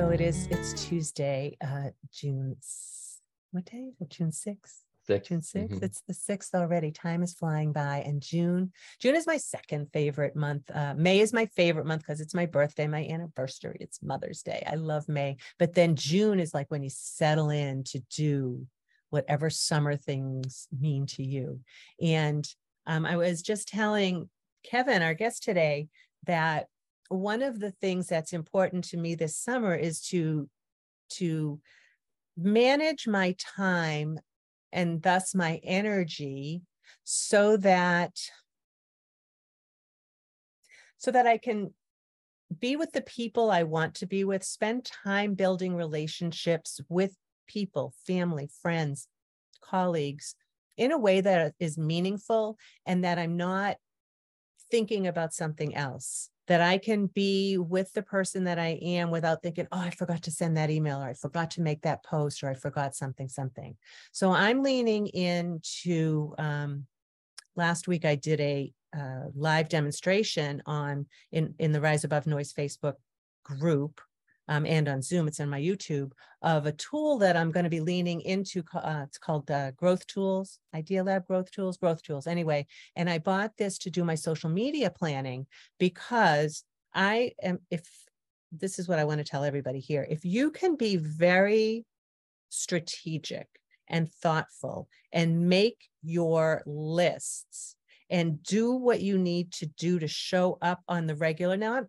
So it is, it's Tuesday, uh, June, what day? June sixth? Six. June 6th. Mhm. It's the sixth already. Time is flying by. And June, June is my second favorite month. Uh, May is my favorite month because it's my birthday, my anniversary. It's Mother's Day. I love May. But then June is like when you settle in to do whatever summer things mean to you. And um, I was just telling Kevin, our guest today, that one of the things that's important to me this summer is to to manage my time and thus my energy so that so that I can be with the people I want to be with, spend time building relationships with people, family, friends, colleagues in a way that is meaningful and that I'm not thinking about something else that I can be with the person that I am without thinking, oh, I forgot to send that email, or I forgot to make that post, or I forgot something, something. So I'm leaning into um, last week I did a uh, live demonstration on in in the Rise Above Noise Facebook group um, and on Zoom. It's on my YouTube of a tool that I'm going to be leaning into. Uh, it's called uh, Growth Tools, Idea Lab Growth Tools, Growth Tools. Anyway, and I bought this to do my social media planning because I am. If this is what I want to tell everybody here, if you can be very strategic and thoughtful and make your lists and do what you need to do to show up on the regular. Now,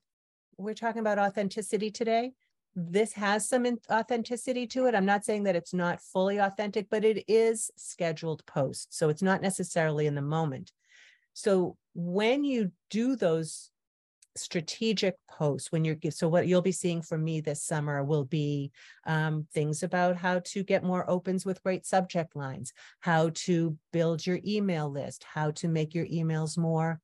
we're talking about authenticity today. This has some authenticity to it. I'm not saying that it's not fully authentic, but it is scheduled posts. So it's not necessarily in the moment. So when you do those strategic posts, when you're, so what you'll be seeing from me this summer will be um, things about how to get more opens with great subject lines, how to build your email list, how to make your emails more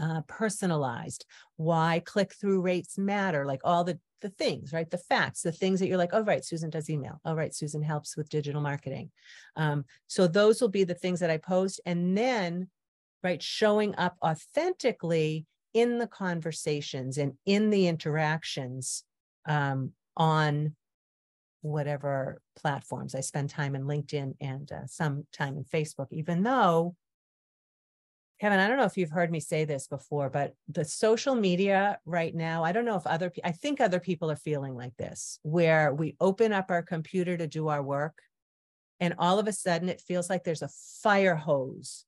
uh, personalized, why click through rates matter, like all the the things, right? The facts, the things that you're like, oh, right, Susan does email. Oh, right, Susan helps with digital marketing. Um, so those will be the things that I post. And then, right, showing up authentically in the conversations and in the interactions um, on whatever platforms. I spend time in LinkedIn and uh, some time in Facebook, even though Kevin, I don't know if you've heard me say this before, but the social media right now, I don't know if other, I think other people are feeling like this, where we open up our computer to do our work. And all of a sudden it feels like there's a fire hose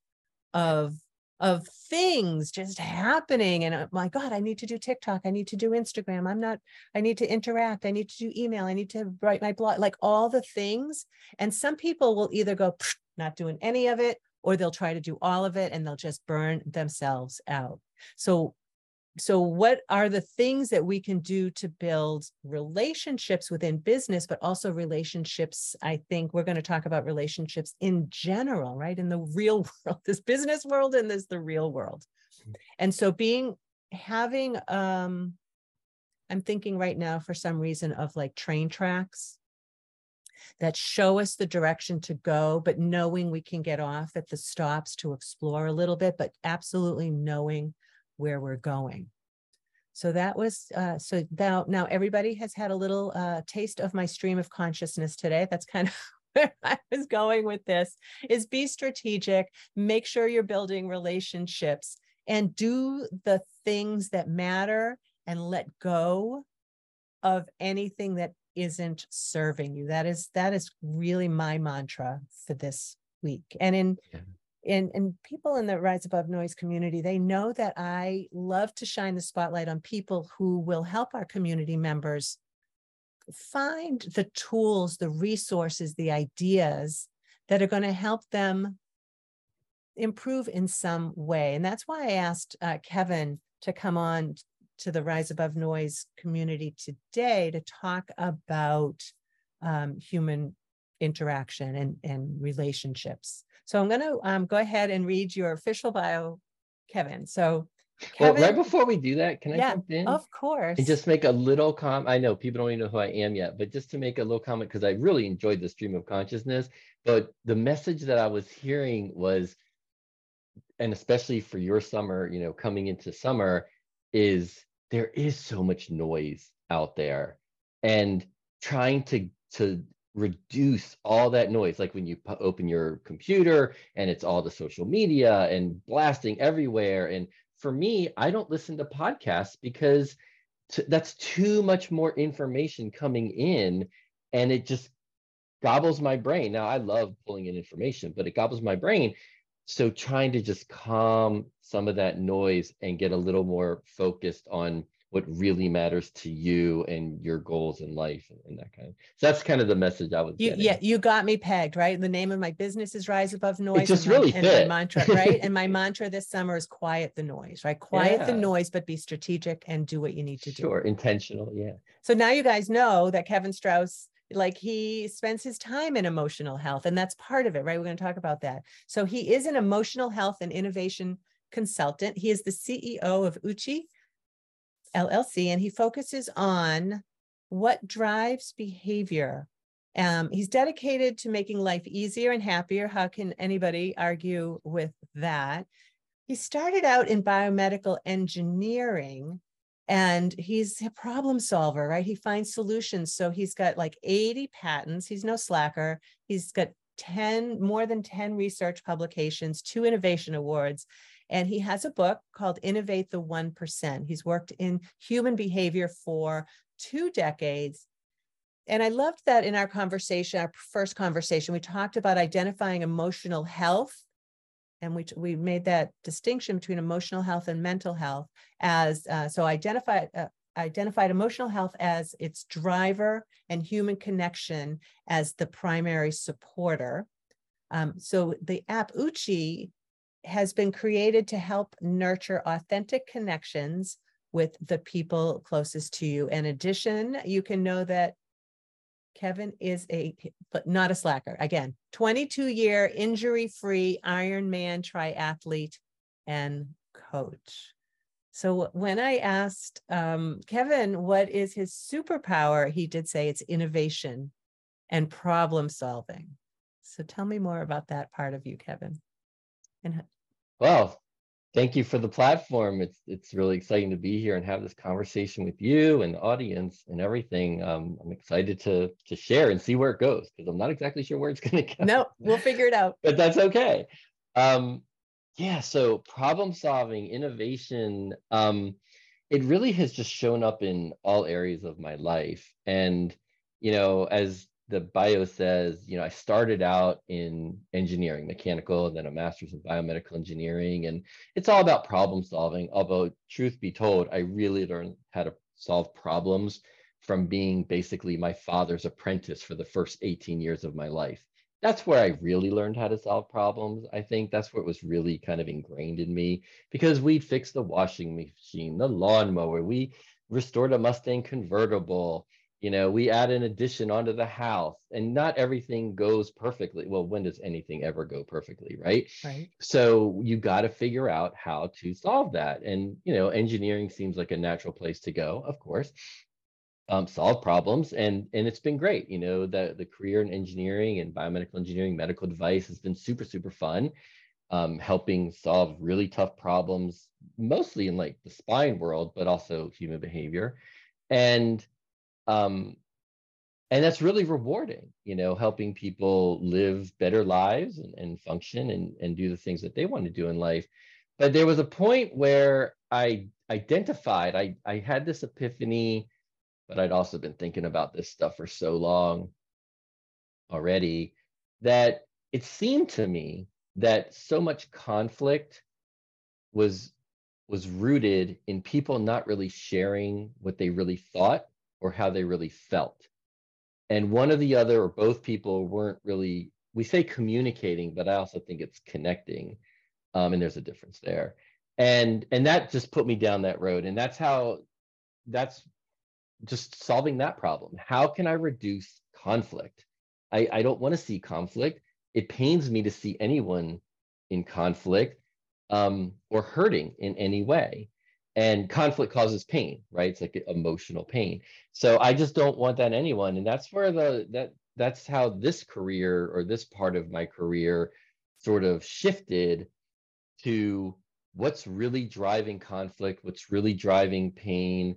of, of things just happening. And uh, my God, I need to do TikTok. I need to do Instagram. I'm not, I need to interact. I need to do email. I need to write my blog, like all the things. And some people will either go, not doing any of it, or they'll try to do all of it and they'll just burn themselves out. So so what are the things that we can do to build relationships within business but also relationships i think we're going to talk about relationships in general right? In the real world this business world and this the real world. And so being having um i'm thinking right now for some reason of like train tracks that show us the direction to go, but knowing we can get off at the stops to explore a little bit, but absolutely knowing where we're going. So that was uh, so now now everybody has had a little uh, taste of my stream of consciousness today. That's kind of where I was going with this is be strategic, make sure you're building relationships and do the things that matter and let go of anything that isn't serving you. That is that is really my mantra for this week. And in Yeah. in and people in the Rise Above Noise community, they know that I love to shine the spotlight on people who will help our community members find the tools, the resources, the ideas that are going to help them improve in some way. And that's why I asked uh, Kevin to come on to the Rise Above Noise community today to talk about um, human interaction and, and relationships. So I'm going to um, go ahead and read your official bio, Kevin. So, Well, Kevin, right before we do that, can I yeah, jump in? of course. And just make a little comment. I know people don't even know who I am yet, but just to make a little comment, because I really enjoyed the stream of consciousness. But the message that I was hearing was, and especially for your summer, you know, coming into summer, is there is so much noise out there. and trying to to reduce all that noise. Like when you open your computer and it's all the social media and blasting everywhere. And for me i don't listen to podcasts because t- that's too much more information coming in and it just gobbles my brain. Now i love pulling in information but it gobbles my brain so trying to just calm some of that noise and get a little more focused on what really matters to you and your goals in life and, and that kind of so that's kind of the message i was you, yeah you got me pegged right? The name of my business is rise above noise it just and my, really and my mantra right? And my mantra this summer is quiet the noise right? Quiet Yeah. the noise but be strategic and do what you need to do. Sure intentional yeah. So now you guys know that kevin strauss like he spends his time in emotional health and that's part of it right? We're going to talk about that. So he is an emotional health and innovation consultant. He is the ceo of uchi llc and he focuses on what drives behavior. Um, he's dedicated to making life easier and happier. How can anybody argue with that? He started out in biomedical engineering and he's a problem solver, right? He finds solutions. So he's got like 80 patents. He's no slacker. He's got 10, more than 10 research publications, two innovation awards. And he has a book called Innovate the 1%. He's worked in human behavior for two decades. And I loved that in our conversation, our first conversation, we talked about identifying emotional health and we we made that distinction between emotional health and mental health as uh, so identified uh, identified emotional health as its driver and human connection as the primary supporter. Um, so the app uchi has been created to help nurture authentic connections with the people closest to you. In addition you can know that Kevin is a, but not a slacker. Again, 22 year injury free Ironman triathlete and coach. So when I asked um, Kevin what is his superpower, he did say it's innovation and problem solving. So tell me more about that part of you, Kevin. And well thank you for the platform. It's it's really exciting to be here and have this conversation with you and the audience and everything. Um, i'm excited to to share and see where it goes because i'm not exactly sure where it's going to go. No, we'll figure it out. but that's okay. Um yeah so problem solving innovation um it really has just shown up in all areas of my life. And you know as the bio says you know i started out in engineering mechanical and then a master's in biomedical engineering and it's all about problem solving although truth be told i really learned how to solve problems from being basically my father's apprentice for the first 18 years of my life that's where I really learned how to solve problems. I think that's what was really kind of ingrained in me because we'd fix the washing machine, the lawnmower, we restored a Mustang convertible, you know, we add an addition onto the house, and not everything goes perfectly. Well, when does anything ever go perfectly, right? Right. So you got to figure out how to solve that. And, you know, engineering seems like a natural place to go, of course um, solve problems and and it's been great you know the the career in engineering and biomedical engineering medical device has been super super fun um, helping solve really tough problems mostly in like the spine world but also human behavior and um and that's really rewarding you know helping people live better lives and, and function and and do the things that they want to do in life. But there was a point where i identified i i had this epiphany but I'd also been thinking about this stuff for so long already that it seemed to me that so much conflict was was rooted in people not really sharing what they really thought or how they really felt and one or the other or both people weren't really we say communicating but i also think it's connecting um, and there's a difference there and and that just put me down that road and that's how that's just solving that problem. How can I reduce conflict? I, I don't want to see conflict. It pains me to see anyone in conflict um, or hurting in any way. And conflict causes pain, right? It's like emotional pain. So I just don't want that anyone. And that's where the that that's how this career or this part of my career sort of shifted to what's really driving conflict, what's really driving pain,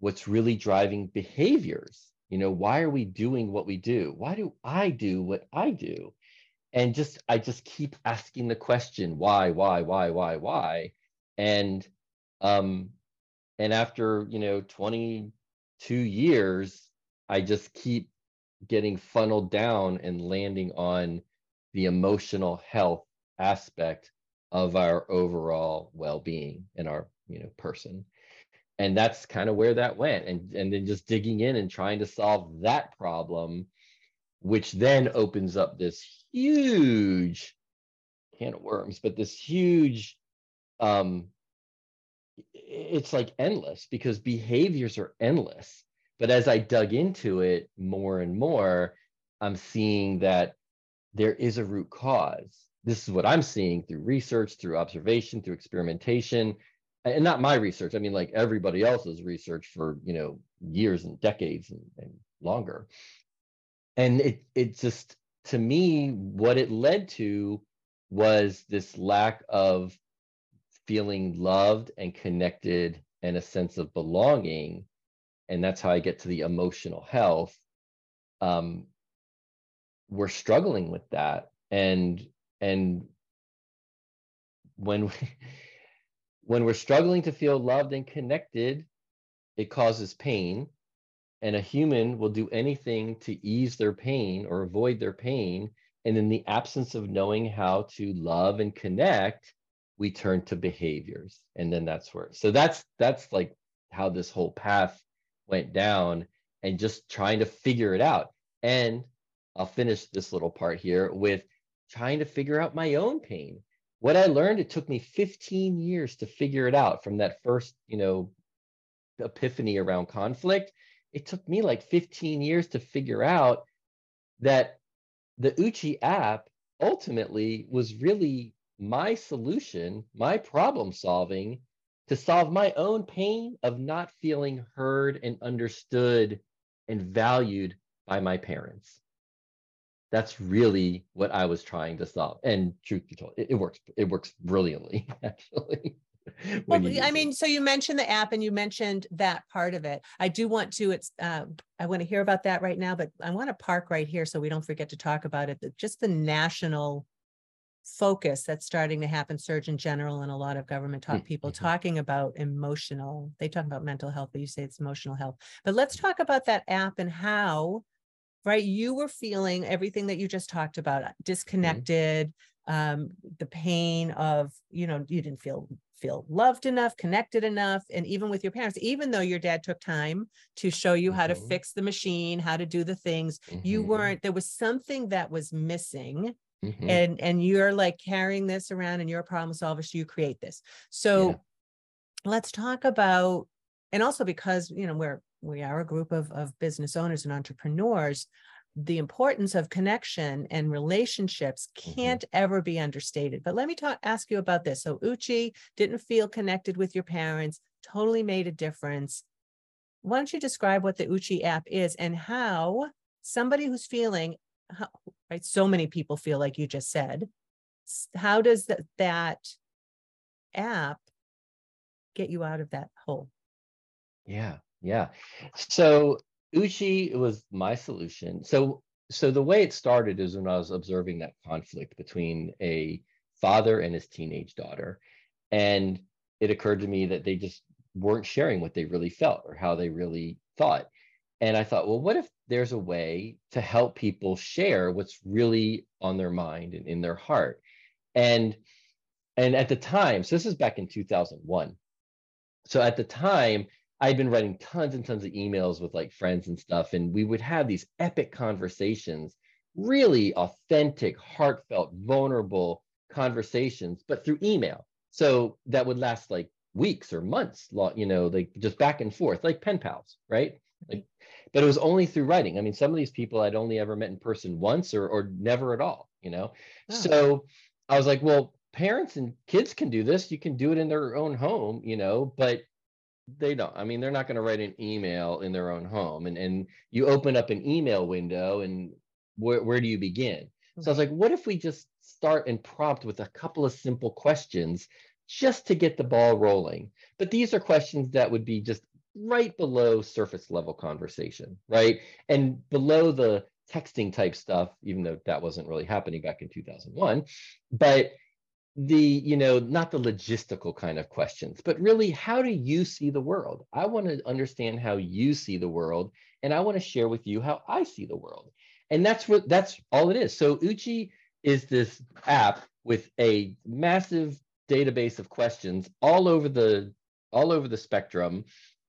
what's really driving behaviors You know, why are we doing what we do? Why do I do what I do? And just, I just keep asking the question, why, why, why, why, why? And, um, and after, you know, 22 years, I just keep getting funneled down and landing on the emotional health aspect of our overall well-being and our you know person. And that's kind of where that went and and then just digging in and trying to solve that problem which then opens up this huge can of worms but this huge um it's like endless because behaviors are endless. But as i dug into it more and more i'm seeing that there is a root cause. This is what i'm seeing through research through observation through experimentation and not my research. I mean like everybody else's research for you know years and decades and, and longer. And it it just to me what it led to was this lack of feeling loved and connected and a sense of belonging and that's how i get to the emotional health um, we're struggling with that and and when we when we're struggling to feel loved and connected, it causes pain. And a human will do anything to ease their pain or avoid their pain. And in the absence of knowing how to love and connect, we turn to behaviors. And then that's where, so that's, that's like how this whole path went down and just trying to figure it out. And I'll finish this little part here with trying to figure out my own pain what I learned, it took me 15 years to figure it out from that first, you know, epiphany around conflict. It took me like 15 years to figure out that the Uchi app ultimately was really my solution, my problem solving to solve my own pain of not feeling heard and understood and valued by my parents that's really what I was trying to solve. And truth be told, it, it works. It works brilliantly, actually. well, I mean, so you mentioned the app and you mentioned that part of it. I do want to, it's, uh, I want to hear about that right now, but I want to park right here so we don't forget to talk about it. Just the national focus that's starting to happen, Surgeon General and a lot of government talk mm-hmm. people talking about emotional, they talk about mental health, but you say it's emotional health. But let's talk about that app and how right? You were feeling everything that you just talked about, uh, mm-hmm. disconnected, mm-hmm. um, the pain of, you know, you didn't feel feel loved enough, connected enough, and even with your parents, even though your dad took time to show you mm-hmm. how to mm-hmm. fix the machine, how to do the things, mm-hmm. you weren't. There was something that was missing. Mm-hmm. And and you're like carrying this around and you're a problem solver, so you create this. So yeah. let's talk about and also because you know we're we are a group of, of business owners and entrepreneurs the importance of connection and relationships mm-hmm. can't mm-hmm. ever be understated. But let me talk, ask you about this. So Uchi didn't feel connected with your parents, totally made a difference. Why don't you describe what the Uchi app is and how somebody who's feeling, how, right? So many people feel like you just said. How does that, that app get you out of that hole? Yeah. Yeah. So Uchi was my solution. So so the way it started is when I was observing that conflict between a father and his teenage daughter. And it occurred to me that they just weren't sharing what they really felt or how they really thought. And I thought, well, what if there's a way to help people share what's really on their mind and in their heart? And and at the time, so this is back in 2001. So at the time, I'd been writing tons and tons of emails with like friends and stuff, and we would have these epic conversations, really authentic, heartfelt, vulnerable conversations, but through email. So that would last like weeks or months, you know, like just back and forth, like pen pals, right? Like, but it was only through writing. I mean, some of these people I'd only ever met in person once or or never at all, you know. Oh. So I was like, well, parents and kids can do this. You can do it in their own home, you know, but they don't i mean they're not going to write an email in their own home and and you open up an email window and where, where do you begin so i was like what if we just start and prompt with a couple of simple questions just to get the ball rolling but these are questions that would be just right below surface level conversation, right? And below the texting type stuff, even though that wasn't really happening back in 2001, but the, you know, not the logistical kind of questions, but really, how do you see the world? I want to understand how you see the world, and I want to share with you how I see the world. And that's what that's all it is. So Uchi is this app with a massive database of questions all over the all over the spectrum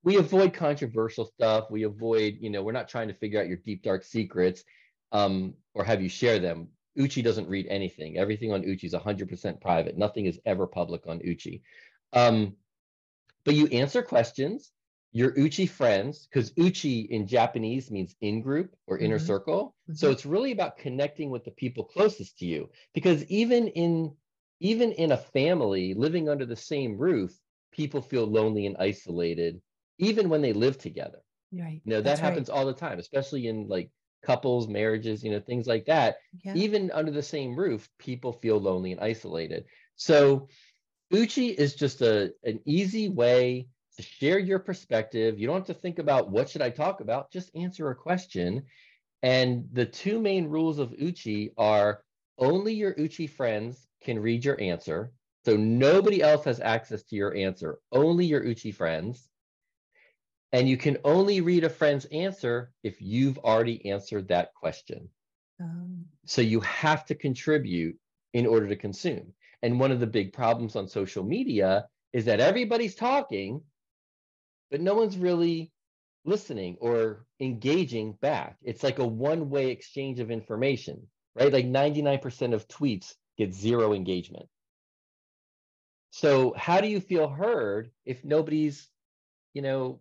we avoid controversial stuff. We avoid you know we're not trying to figure out your deep dark secrets um, or have you share them. Uchi doesn't read anything. Everything on uchi is 100% private. Nothing is ever public on uchi. Um, but you answer questions. Your uchi friends because uchi in japanese means in group or inner mm-hmm. circle. Mm-hmm. so it's really about connecting with the people closest to you. Because even in even in a family living under the same roof people feel lonely and isolated even when they live together right you know that That's happens right. all the time especially in like couples marriages you know things like that yeah. even under the same roof people feel lonely and isolated so uchi is just a an easy way to share your perspective. You don't have to think about what should I talk about, just answer a question. And the two main rules of Uchi are only your Uchi friends can read your answer. So nobody else has access to your answer, only your Uchi friends. And you can only read a friend's answer if you've already answered that question. Um. So you have to contribute in order to consume. And one of the big problems on social media is that everybody's talking, but no one's really listening or engaging back. It's like a one way exchange of information, right? Like 99% of tweets get zero engagement. So, how do you feel heard if nobody's, you know,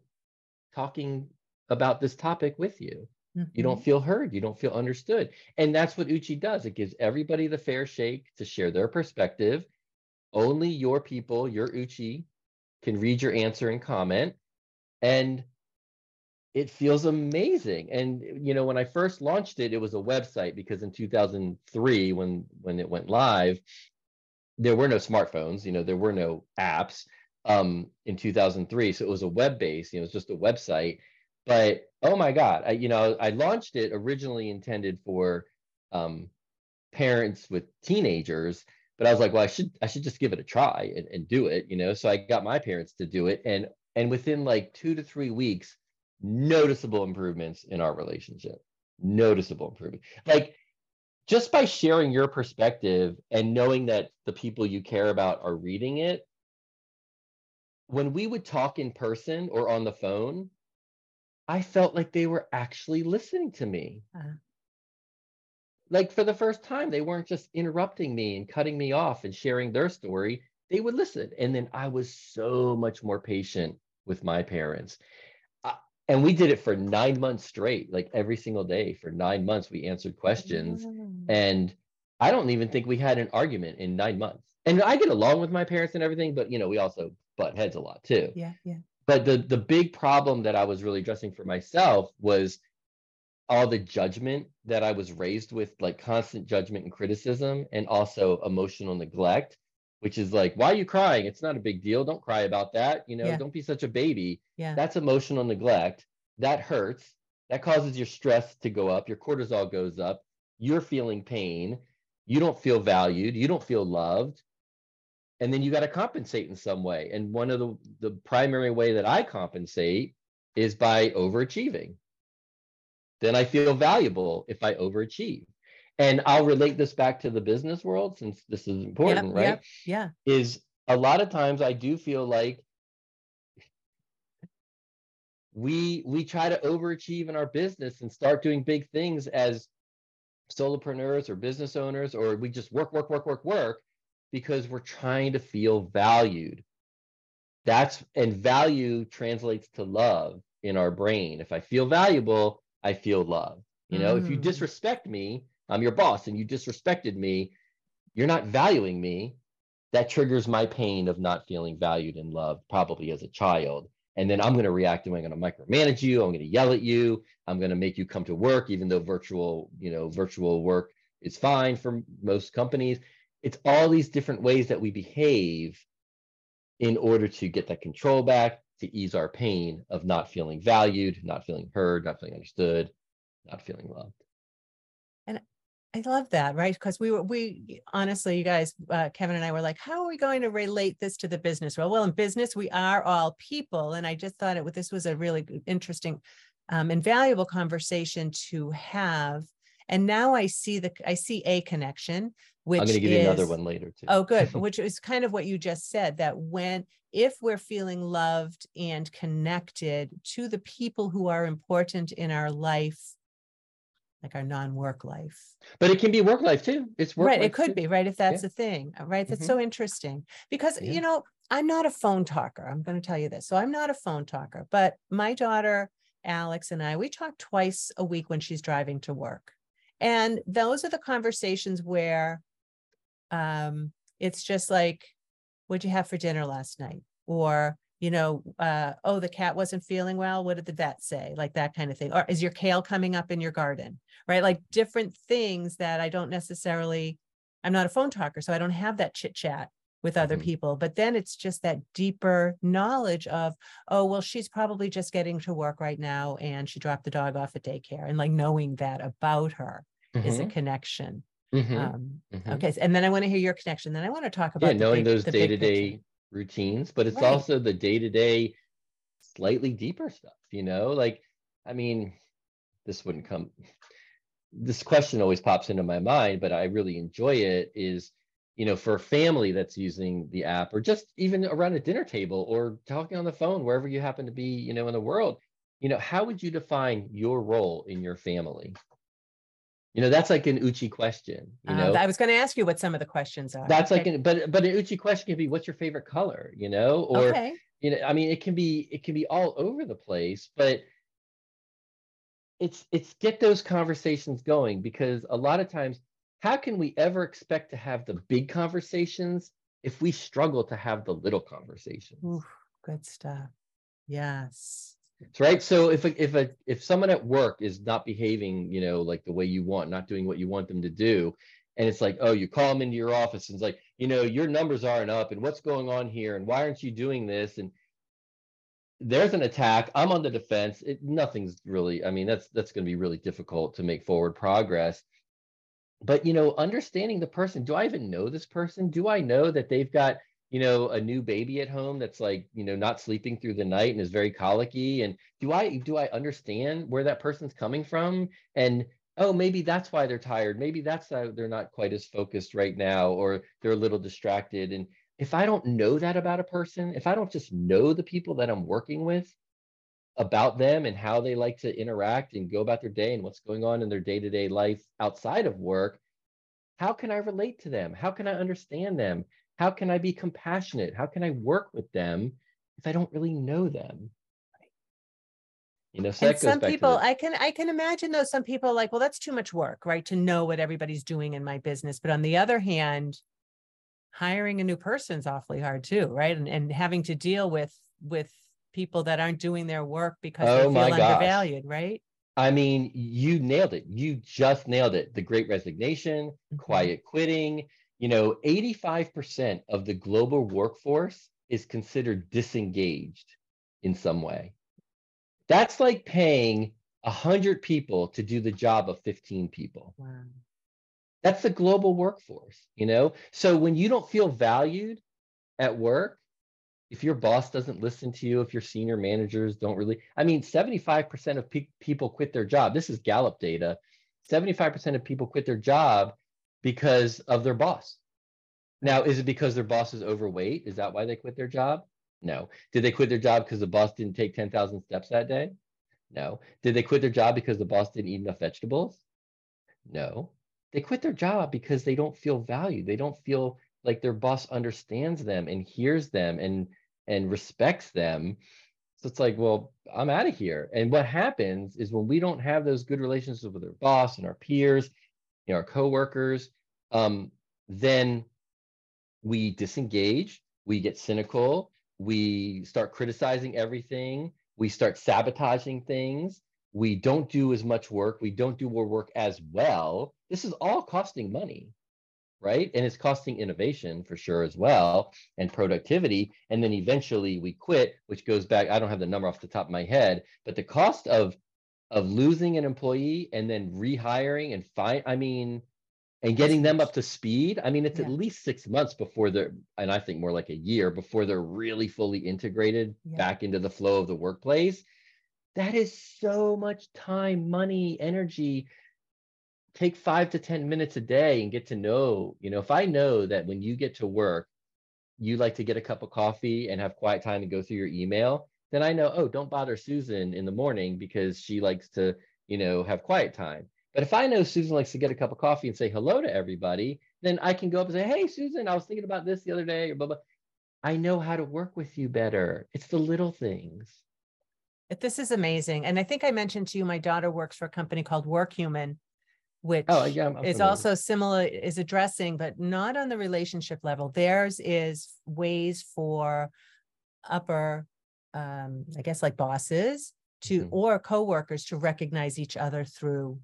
talking about this topic with you? Mm-hmm. You don't mm-hmm. feel heard. You don't feel understood. And that's what Uchi does. It gives everybody the fair shake to share their perspective. Only your people, your Uchi, can read your answer and comment and it feels amazing and you know when i first launched it it was a website because in 2003 when when it went live there were no smartphones you know there were no apps um, in 2003 so it was a web based, you know it was just a website. But oh my god I, you know i launched it originally intended for um, parents with teenagers but i was like well i should i should just give it a try and, and do it you know? So i got my parents to do it. And and within like two to three weeks noticeable improvements in our relationship. Noticeable improvement. Like just by sharing your perspective and knowing that the people you care about are reading it when we would talk in person or on the phone i felt like they were actually listening to me uh-huh. like for the first time they weren't just interrupting me and cutting me off and sharing their story they would listen and then i was so much more patient with my parents. Uh, and we did it for nine months straight, like every single day for nine months. We answered questions. Mm. And I don't even think we had an argument in nine months. And I get along with my parents and everything, but you know, we also butt heads a lot too. Yeah, yeah. But the the big problem that I was really addressing for myself was all the judgment that I was raised with, like constant judgment and criticism, and also emotional neglect which is like, why are you crying? It's not a big deal. Don't cry about that. You know, yeah. don't be such a baby. Yeah. That's emotional neglect. That hurts. That causes your stress to go up. Your cortisol goes up. You're feeling pain. You don't feel valued. You don't feel loved. And then you got to compensate in some way. And one of the, the primary way that I compensate is by overachieving. Then I feel valuable if I overachieve and I'll relate this back to the business world since this is important, right? Yeah. Is a lot of times I do feel like we we try to overachieve in our business and start doing big things as solopreneurs or business owners, or we just work, work, work, work, work because we're trying to feel valued. That's and value translates to love in our brain. If I feel valuable, I feel love. You know, mm. if you mm. disrespect me, I'm your boss and you disrespected me, you're not valuing me. That triggers my pain of not feeling valued and loved, probably as a child. And then I'm going to react and I'm going to micromanage you. I'm going to yell at you. I'm going to make you come to work, even though virtual, you know, virtual work is fine for most companies. It's all these different ways that we behave in order to get that control back, to ease our pain of not feeling valued, not feeling heard, not feeling understood, not feeling loved. And I love that, right? Because we were, we honestly, you guys, uh, Kevin and I were like, how are we going to relate this to the business world? Well, in business, we are all people. And I just thought it, this was a really interesting um, and valuable conversation to have. And now I see the, I see a connection, which I'm going to give is, you another one later too. Oh, good. which is kind of what you just said that when, if we're feeling loved and connected to the people who are important in our life, like our non-work life. But it can be work life too. It's work right. It could too. be right if that's yeah. a thing. Right. That's mm-hmm. so interesting because yeah. you know I'm not a phone talker. I'm going to tell you this. So I'm not a phone talker, but my daughter Alex and I we talk twice a week when she's driving to work, and those are the conversations where, um, it's just like, what'd you have for dinner last night, or you know, uh, oh, the cat wasn't feeling well. What did the vet say? Like that kind of thing. Or is your kale coming up in your garden? Right. Like different things that I don't necessarily, I'm not a phone talker, so I don't have that chit chat with other mm-hmm. people. But then it's just that deeper knowledge of, oh, well, she's probably just getting to work right now and she dropped the dog off at daycare. And like knowing that about her mm-hmm. is a mm-hmm. connection. Mm-hmm. Um, mm-hmm. okay. And then I want to hear your connection. Then I want to talk about yeah, knowing big, those day to day routines, but it's right. also the day to day, slightly deeper stuff, you know? Like, I mean, this wouldn't come, this question always pops into my mind, but I really enjoy it is, you know, for a family that's using the app or just even around a dinner table or talking on the phone, wherever you happen to be, you know, in the world, you know, how would you define your role in your family? You know, that's like an Uchi question. You uh, know, I was going to ask you what some of the questions are. That's okay. like, an, but but an Uchi question can be, "What's your favorite color?" You know, or okay. you know, I mean, it can be it can be all over the place, but it's it's get those conversations going because a lot of times, how can we ever expect to have the big conversations if we struggle to have the little conversations? Ooh, good stuff. Yes. Right. So if a, if a if someone at work is not behaving you know like the way you want not doing what you want them to do and it's like oh you call them into your office and it's like you know your numbers aren't up and what's going on here and why aren't you doing this? And there's an attack. I'm on the defense. It, nothing's really i mean that's that's going to be really difficult to make forward progress but you know understanding the person do i even know this person? Do i know that they've got you know a new baby at home that's like you know not sleeping through the night and is very colicky? And do i do i understand where that person's coming from? And oh maybe that's why they're tired. Maybe that's why they're not quite as focused right now or they're a little distracted. And if i don't know that about a person if i don't just know the people that i'm working with about them and how they like to interact and go about their day and what's going on in their day-to-day life outside of work how can i relate to them how can i understand them how can I be compassionate? How can I work with them if I don't really know them? You know, so some people I can I can imagine though some people like, well, that's too much work, right? To know what everybody's doing in my business. But on the other hand, hiring a new person's awfully hard too, right? And and having to deal with with people that aren't doing their work because oh they feel undervalued, right? I mean, you nailed it. You just nailed it. The great resignation, mm-hmm. quiet quitting, you know, 85% of the global workforce is considered disengaged in some way. That's like paying 100 people to do the job of 15 people. Wow. That's the global workforce, you know? So when you don't feel valued at work, if your boss doesn't listen to you, if your senior managers don't really, I mean, 75% of pe- people quit their job. This is Gallup data. 75% of people quit their job because of their boss. Now, is it because their boss is overweight? Is that why they quit their job? No. Did they quit their job because the boss didn't take 10,000 steps that day? No. Did they quit their job because the boss didn't eat enough vegetables? No. They quit their job because they don't feel valued. They don't feel like their boss understands them and hears them and and respects them. So it's like, well, I'm out of here. And what happens is when we don't have those good relationships with our boss and our peers, you know, our coworkers, um, then we disengage, we get cynical, we start criticizing everything, we start sabotaging things, we don't do as much work, we don't do more work as well. This is all costing money. Right? And it's costing innovation for sure as well and productivity. And then eventually we quit, which goes back. I don't have the number off the top of my head, but the cost of of losing an employee and then rehiring and find, I mean, and getting them up to speed. I mean, it's yeah. at least six months before they're, and I think more like a year before they're really fully integrated yeah. back into the flow of the workplace. That is so much time, money, energy take five to 10 minutes a day and get to know, you know, if I know that when you get to work, you like to get a cup of coffee and have quiet time to go through your email, then I know, oh, don't bother Susan in the morning because she likes to, you know, have quiet time. But if I know Susan likes to get a cup of coffee and say hello to everybody, then I can go up and say, hey, Susan, I was thinking about this the other day, or blah, blah. I know how to work with you better. It's the little things. This is amazing. And I think I mentioned to you, my daughter works for a company called Workhuman, which oh, yeah, is also similar, is addressing, but not on the relationship level. Theirs is ways for upper, um, I guess, like bosses to mm-hmm. or coworkers to recognize each other through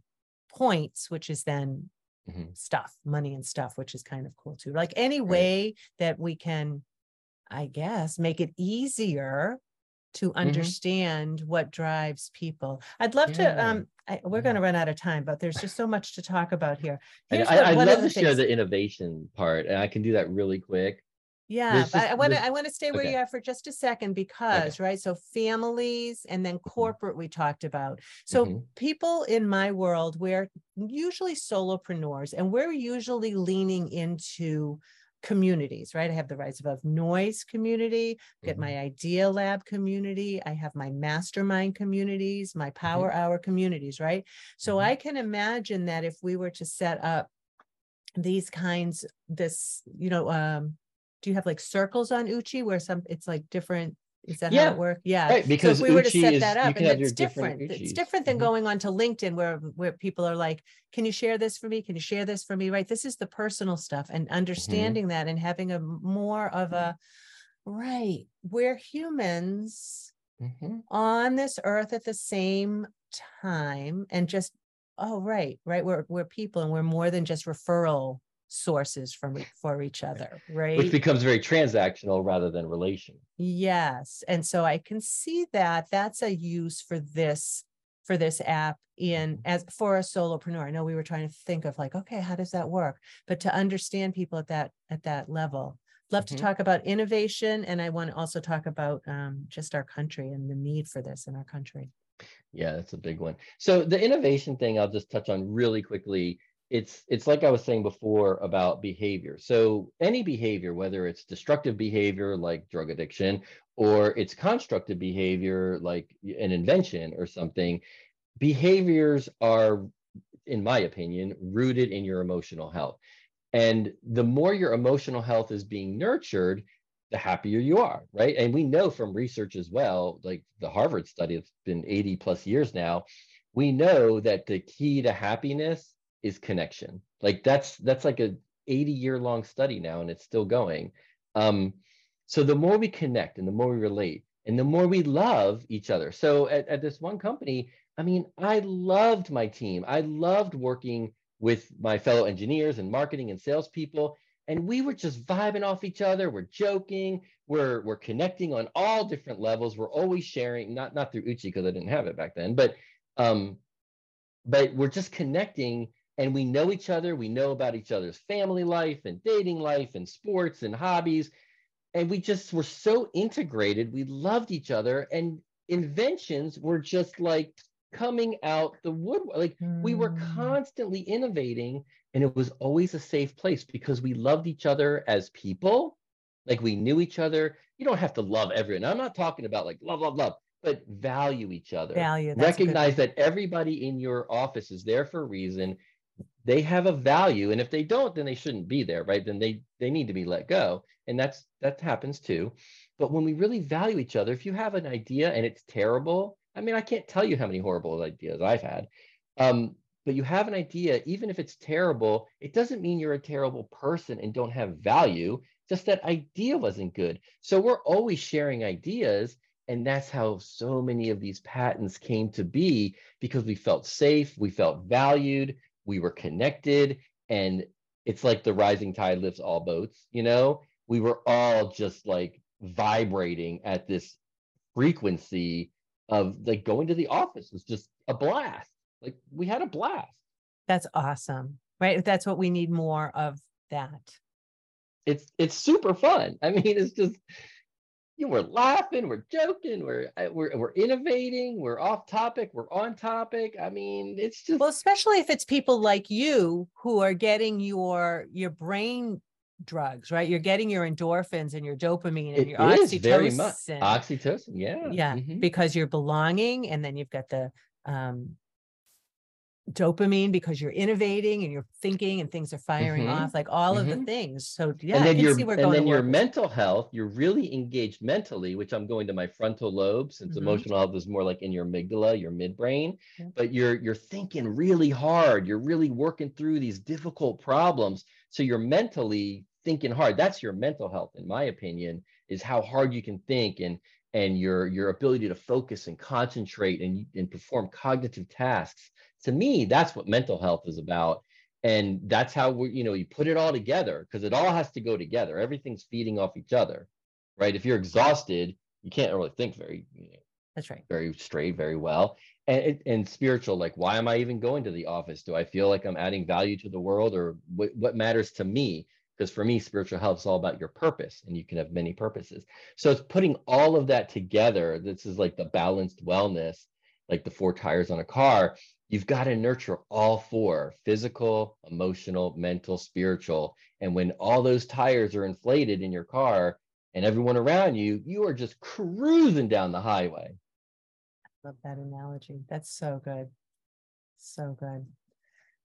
points, which is then mm-hmm. stuff, money and stuff, which is kind of cool too. Like any right. way that we can, I guess, make it easier to mm-hmm. understand mm-hmm. what drives people. I'd love yeah. to um I, we're yeah. going to run out of time, but there's just so much to talk about here. Here's I, would love to things. share the innovation part, and I can do that really quick. Yeah, but I want to I want to stay where okay. you are for just a second because okay. right. So families and then mm-hmm. corporate we talked about. So mm-hmm. people in my world, we're usually solopreneurs, and we're usually leaning into communities, right? I have the Rise Above Noise community, get mm-hmm. my Idea Lab community, I have my mastermind communities, my Power mm-hmm. Hour communities, right? So mm-hmm. I can imagine that if we were to set up these kinds, this, you know, um, do you have like circles on Uchi where some it's like different is that yeah. how it works? Yeah. Right, because so if we were to set is, that up, and it's different. different it's different than mm-hmm. going on to LinkedIn where where people are like, "Can you share this for me? Can you share this for me?" Right. This is the personal stuff, and mm-hmm. understanding mm-hmm. that, and having a more of a right. We're humans mm-hmm. on this earth at the same time, and just oh right, right. We're we're people, and we're more than just referral sources from for each other right? which becomes very transactional rather than relation yes and so i can see that that's a use for this for this app in mm-hmm. as for a solopreneur. I know we were trying to think of like okay how does that work? But to understand people at that at that level. Love mm-hmm. to talk about innovation and i want to also talk about um, just our country and the need for this in our country. Yeah that's a big one. So the innovation thing i'll just touch on really quickly it's it's like I was saying before about behavior. So any behavior, whether it's destructive behavior like drug addiction, or it's constructive behavior like an invention or something, behaviors are, in my opinion, rooted in your emotional health. And the more your emotional health is being nurtured, the happier you are, right? And we know from research as well, like the Harvard study, it's been 80 plus years now. We know that the key to happiness is connection. Like that's that's like a 80 year long study now and it's still going. Um, so the more we connect and the more we relate and the more we love each other. So at, at this one company, I mean, I loved my team. I loved working with my fellow engineers and marketing and salespeople. And we were just vibing off each other. We're joking. We're we're connecting on all different levels. We're always sharing, not not through Uchi because I didn't have it back then, but um, but we're just connecting and we know each other. We know about each other's family life and dating life and sports and hobbies. And we just were so integrated. We loved each other. And inventions were just like coming out the wood. Like mm. we were hmm. constantly innovating. And it was always a safe place because we loved each other as people. Like we knew each other. You don't have to love everyone. I'm not talking about like love, love, love but value each other. Value. Recognize that everybody in your office is there for a reason they have a value and if they don't then they shouldn't be there right? Then they they need to be let go and that's that happens too. But when we really value each other if you have an idea and it's terrible i mean i can't tell you how many horrible ideas i've had um, but you have an idea even if it's terrible it doesn't mean you're a terrible person and don't have value just that idea wasn't good. So we're always sharing ideas and that's how so many of these patents came to be because we felt safe we felt valued we were connected and it's like the rising tide lifts all boats, you know? We were all just like vibrating at this frequency of like going to the office was just a blast. Like we had a blast. That's awesome. Right? That's what we need more of that. It's it's super fun. I mean, it's just you know, we're laughing, we're joking, we're uh, we're we're innovating, we're off topic, we're on topic. I mean, it's just well, especially if it's people like you who are getting your your brain drugs, right? You're getting your endorphins and your dopamine and it your oxytocin. very much oxytocin. Yeah, yeah, Mhm. because you're belonging, and then you've got the um, dopamine because you're innovating and you're thinking and things are firing Mhm. off, like all of the Mhm. things. So yeah, and then can your see we're and going then your mental health you're really engaged mentally which i'm going to my frontal lobe since Mhm. emotional health is more like in your amygdala your midbrain Yeah. but you're you're thinking really hard you're really working through these difficult problems so you're mentally thinking hard that's your mental health in my opinion is how hard you can think and and your your ability to focus and concentrate and and perform cognitive tasks to me that's what mental health is about. And that's how we you know you put it all together because it all has to go together. Everything's feeding off each other right? If you're exhausted you can't really think very you know, That's right. very straight very well. And and spiritual like why am i even going to the office? Do i feel like i'm adding value to the world or what, what matters to me? Because for me spiritual health is all about your purpose and you can have many purposes. So it's putting all of that together. This is like the balanced wellness like the four tires on a car you've got to nurture all four physical emotional mental spiritual and when all those tires are inflated in your car and everyone around you you are just cruising down the highway I Love that analogy. That's so good. So good.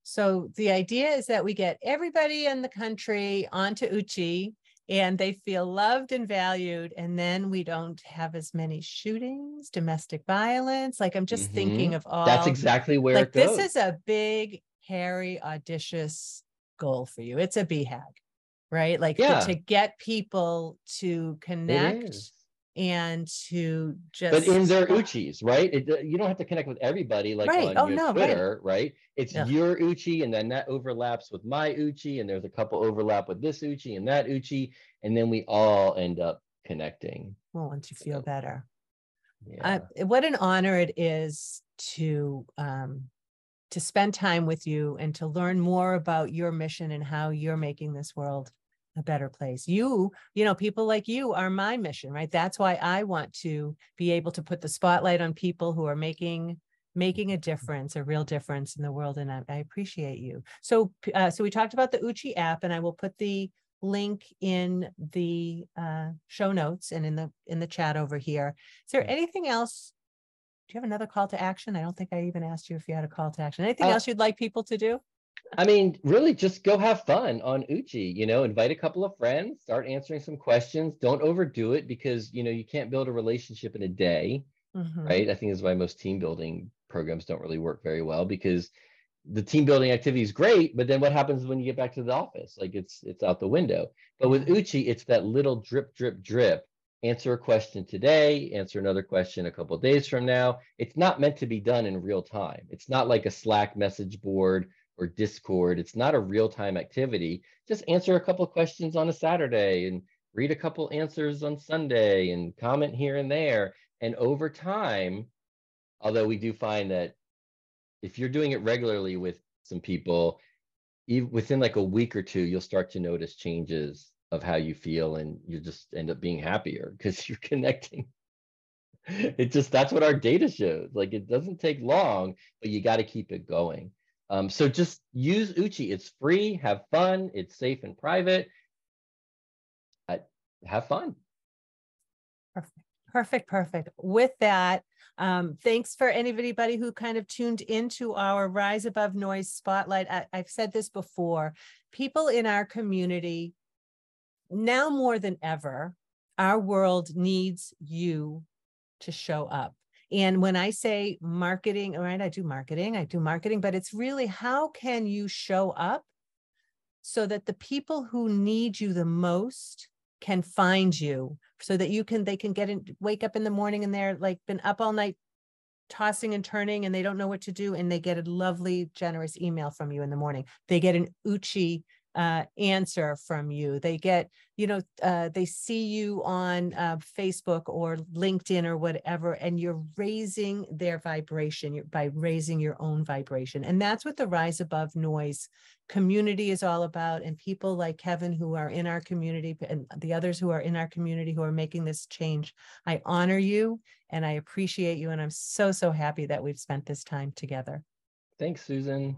So the idea is that we get everybody in the country onto Uchi and they feel loved and valued. And then we don't have as many shootings, domestic violence. Like I'm just thinking mm-hmm. of all that's exactly where like it goes this is a big, hairy, audacious goal for you. It's a BHAG, right? Like to- Yeah. to get people to connect. And to just but in their uchis right it, uh, you don't have to connect with everybody like Right. on Oh, your no, twitter right, it's Yeah. your uchi and then that overlaps with my uchi and there's a couple overlap with this uchi and that uchi and then we all end up connecting well, once you feel Yeah. better. yeah Uh, what an honor it is to um, to spend time with you and to learn more about your mission and how you're making this world a better place. You, you know, people like you are my mission, right? That's why I want to be able to put the spotlight on people who are making making a difference, a real difference in the world, and I, I appreciate you. So, uh, so we talked about the Uchi app, and I will put the link in the uh, show notes and in the in the chat over here. Is there anything else? Do you have another call to action? I don't think I even asked you if you had a call to action. Anything Uh, else you'd like people to do? I mean, really just go have fun on Uchi, you know, invite a couple of friends, start answering some questions. Don't overdo it because, you know, you can't build a relationship in a day, Mhm. right? I think is why most team building programs don't really work very well because the team building activity is great, but then what happens when you get back to the office? Like it's it's out the window. But with Uchi, it's that little drip, drip, drip. Answer a question today, answer another question a couple of days from now. It's not meant to be done in real time. It's not like a Slack message board or Discord. It's not a real time activity. Just answer a couple questions on a Saturday and read a couple answers on Sunday and comment here and there. And over time, although we do find that if you're doing it regularly with some people, even within like a week or two, you'll start to notice changes of how you feel and you just end up being happier because you're connecting. It just that's what our data shows. Like it doesn't take long, but you got to keep it going. Um, so just use Uchi. It's free. Have fun. It's safe and private. Have fun. Perfect, perfect, perfect. With that, um, thanks for anybody who kind of tuned into our Rise Above Noise Spotlight. I, I've said this before. People in our community, now more than ever, our world needs you to show up. And when I say marketing, all right, I do marketing, I do marketing, but it's really how can you show up so that the people who need you the most can find you so that you can they can get in wake up in the morning and they're like been up all night tossing and turning and they don't know what to do and they get a lovely generous email from you in the morning. They get an uchi uh, answer from you. They get, you know, uh, they see you on uh, Facebook or LinkedIn or whatever, and you're raising their vibration by raising your own vibration. And that's what the Rise Above Noise community is all about. And people like Kevin, who are in our community, and the others who are in our community who are making this change, I honor you and I appreciate you. And I'm so, so happy that we've spent this time together. Thanks, Susan.